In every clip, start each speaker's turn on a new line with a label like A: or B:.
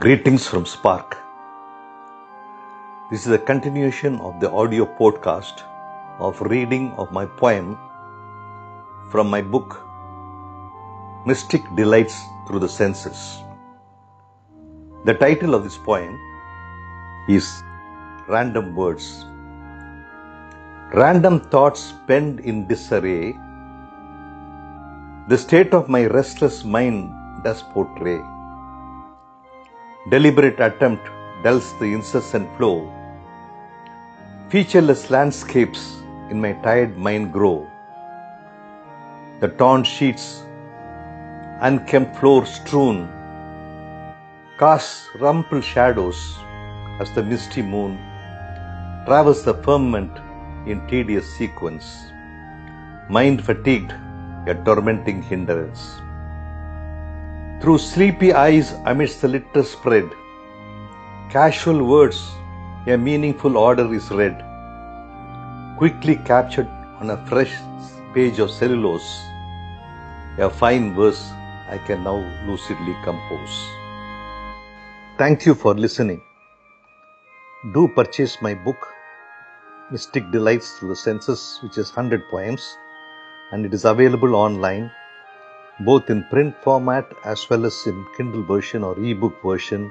A: Greetings from Spark. This is a continuation of the audio podcast of reading of my poem from my book Mystic Delights Through the Senses. The title of this poem is Random Words. Random thoughts penned in disarray, the state of my restless mind does portray. Deliberate attempt dulls the incessant flow. Featureless landscapes in my tired mind grow. The torn sheets, unkempt floor strewn, cast rumpled shadows as the misty moon travels the firmament in tedious sequence. Mind fatigued, a tormenting hindrance. Through sleepy eyes amidst the litter spread, casual words, a meaningful order is read, quickly captured on a fresh page of cellulose, a fine verse I can now lucidly compose. Thank you for listening. Do purchase my book, Mystic Delights Through the Senses, which is 100 poems, and it is available online both in print format as well as in Kindle version or ebook version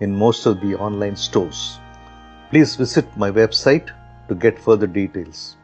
A: in most of the online stores. Please visit my website to get further details.